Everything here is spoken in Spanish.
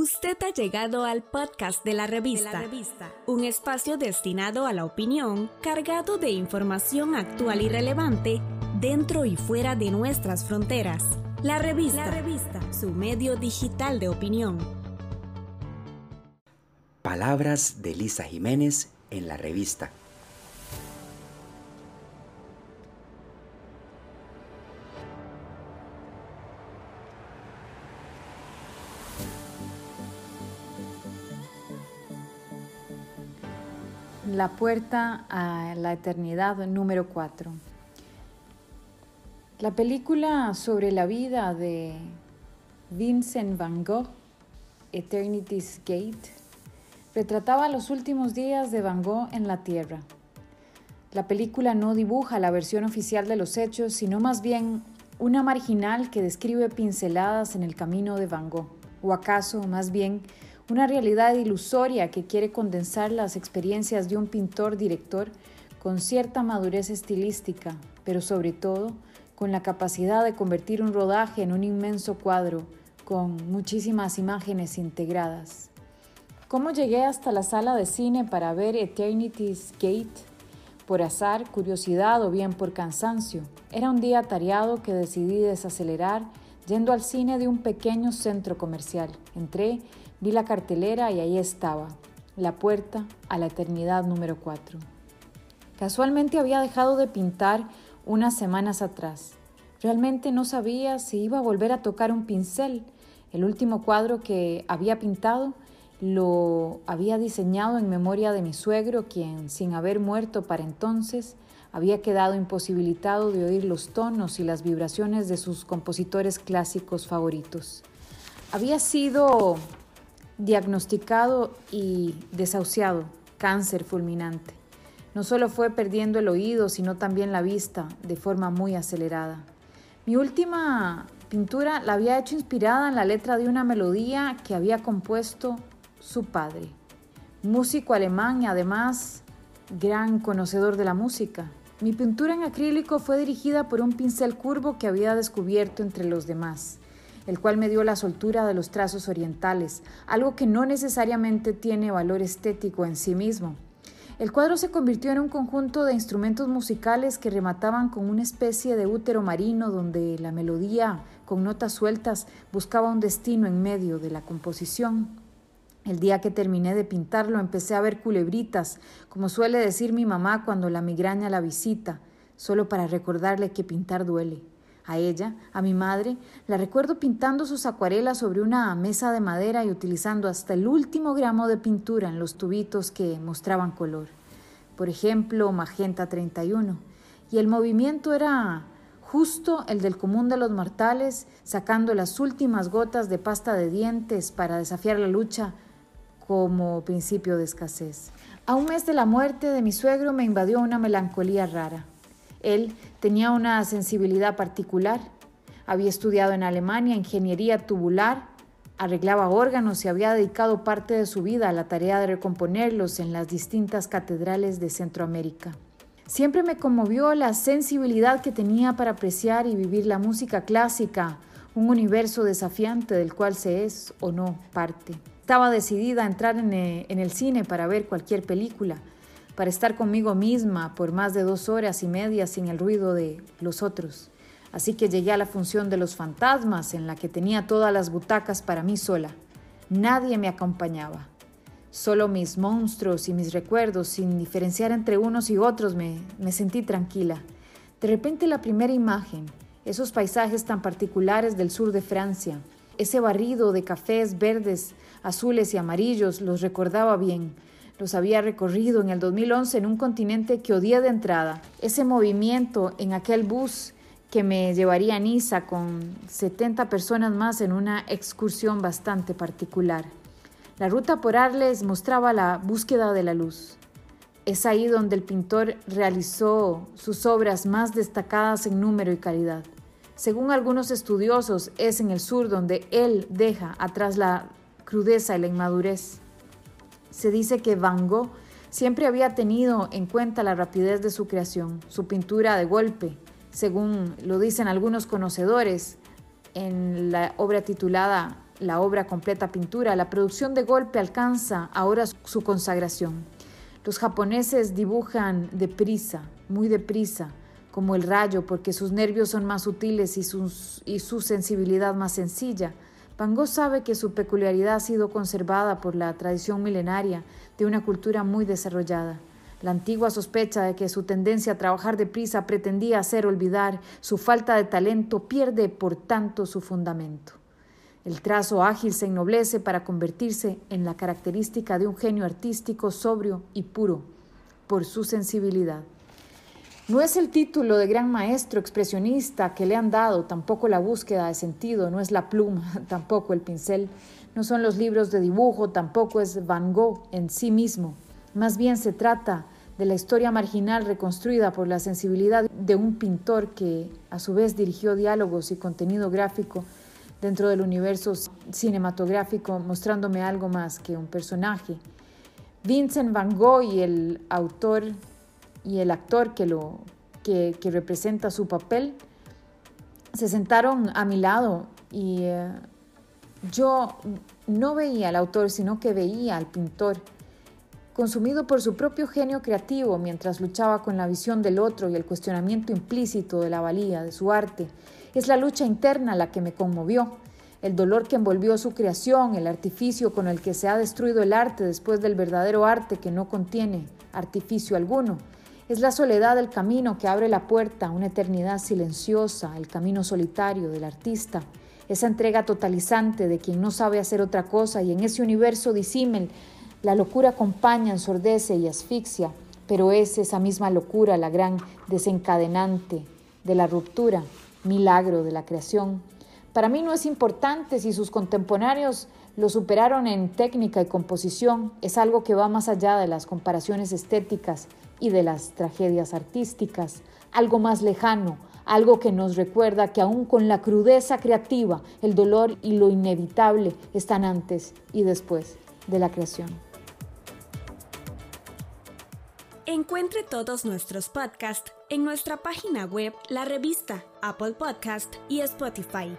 Usted ha llegado al podcast de la, revista, un espacio destinado a la opinión, cargado de información actual y relevante dentro y fuera de nuestras fronteras. La revista, la revista, su medio digital de opinión. Palabras de Lisa Jiménez en la revista. La puerta a la eternidad número 4. La película sobre la vida de Vincent Van Gogh, Eternity's Gate, retrataba los últimos días de Van Gogh en la Tierra. La película no dibuja la versión oficial de los hechos, sino más bien una marginal que describe pinceladas en el camino de Van Gogh, o acaso más bien una realidad ilusoria que quiere condensar las experiencias de un pintor-director con cierta madurez estilística, pero sobre todo con la capacidad de convertir un rodaje en un inmenso cuadro con muchísimas imágenes integradas. ¿Cómo llegué hasta la sala de cine para ver Eternity's Gate? Por azar, curiosidad o bien por cansancio. Era un día tareado que decidí desacelerar yendo al cine de un pequeño centro comercial. Entré Vi la cartelera y ahí estaba, la puerta a la eternidad número 4. Casualmente había dejado de pintar unas semanas atrás. Realmente no sabía si iba a volver a tocar un pincel. El último cuadro que había pintado lo había diseñado en memoria de mi suegro, quien, sin haber muerto para entonces, había quedado imposibilitado de oír los tonos y las vibraciones de sus compositores clásicos favoritos. Había sido diagnosticado y desahuciado, cáncer fulminante. No solo fue perdiendo el oído, sino también la vista de forma muy acelerada. Mi última pintura la había hecho inspirada en la letra de una melodía que había compuesto su padre, músico alemán y además gran conocedor de la música. Mi pintura en acrílico fue dirigida por un pincel curvo que había descubierto entre los demás el cual me dio la soltura de los trazos orientales, algo que no necesariamente tiene valor estético en sí mismo. El cuadro se convirtió en un conjunto de instrumentos musicales que remataban con una especie de útero marino donde la melodía, con notas sueltas, buscaba un destino en medio de la composición. El día que terminé de pintarlo empecé a ver culebritas, como suele decir mi mamá cuando la migraña la visita, solo para recordarle que pintar duele. A ella, a mi madre, la recuerdo pintando sus acuarelas sobre una mesa de madera y utilizando hasta el último gramo de pintura en los tubitos que mostraban color. Por ejemplo, magenta 31. Y el movimiento era justo el del común de los mortales, sacando las últimas gotas de pasta de dientes para desafiar la lucha como principio de escasez. A un mes de la muerte de mi suegro me invadió una melancolía rara. Él tenía una sensibilidad particular. Había estudiado en Alemania ingeniería tubular, arreglaba órganos y había dedicado parte de su vida a la tarea de recomponerlos en las distintas catedrales de Centroamérica. Siempre me conmovió la sensibilidad que tenía para apreciar y vivir la música clásica, un universo desafiante del cual se es o no parte. Estaba decidida a entrar en el cine para ver cualquier película, para estar conmigo misma por más de dos horas y media sin el ruido de los otros. Así que llegué a la función de los fantasmas en la que tenía todas las butacas para mí sola. Nadie me acompañaba. Solo mis monstruos y mis recuerdos, sin diferenciar entre unos y otros, me, me sentí tranquila. De repente la primera imagen, esos paisajes tan particulares del sur de Francia, ese barrido de cafés verdes, azules y amarillos, los recordaba bien los había recorrido en el 2011 en un continente que odié de entrada. Ese movimiento en aquel bus que me llevaría a Niza con 70 personas más en una excursión bastante particular. La ruta por Arles mostraba la búsqueda de la luz. Es ahí donde el pintor realizó sus obras más destacadas en número y calidad. Según algunos estudiosos, es en el sur donde él deja atrás la crudeza y la inmadurez. Se dice que Van Gogh siempre había tenido en cuenta la rapidez de su creación, su pintura de golpe, según lo dicen algunos conocedores en la obra titulada la obra completa pintura, la producción de golpe alcanza ahora su consagración. Los japoneses dibujan deprisa, muy deprisa, como el rayo, porque sus nervios son más sutiles y, y su sensibilidad más sencilla. Van sabe que su peculiaridad ha sido conservada por la tradición milenaria de una cultura muy desarrollada. La antigua sospecha de que su tendencia a trabajar deprisa pretendía hacer olvidar su falta de talento pierde por tanto su fundamento. El trazo ágil se ennoblece para convertirse en la característica de un genio artístico sobrio y puro por su sensibilidad. No es el título de gran maestro expresionista que le han dado, tampoco la búsqueda de sentido, no es la pluma, tampoco el pincel, no son los libros de dibujo, tampoco es Van Gogh en sí mismo. Más bien se trata de la historia marginal reconstruida por la sensibilidad de un pintor que a su vez dirigió diálogos y contenido gráfico dentro del universo cinematográfico, mostrándome algo más que un personaje. Vincent Van Gogh y el autor y el actor que, lo, que, representa su papel se sentaron a mi lado y eh, yo no veía al autor, sino que veía al pintor, consumido por su propio genio creativo mientras luchaba con la visión del otro y el cuestionamiento implícito de la valía de su arte. Es la lucha interna la que me conmovió, el dolor que envolvió su creación, el artificio con el que se ha destruido el arte después del verdadero arte que no contiene artificio alguno, es la soledad del camino que abre la puerta a una eternidad silenciosa, el camino solitario del artista, esa entrega totalizante de quien no sabe hacer otra cosa y en ese universo disímil la locura acompaña, ensordece y asfixia, pero es esa misma locura la gran desencadenante de la ruptura, milagro de la creación. Para mí no es importante si sus contemporáneos lo superaron en técnica y composición, es algo que va más allá de las comparaciones estéticas y de las tragedias artísticas, algo más lejano, algo que nos recuerda que aún con la crudeza creativa, el dolor y lo inevitable están antes y después de la creación. Encuentre todos nuestros podcasts en nuestra página web, la revista, Apple Podcast y Spotify.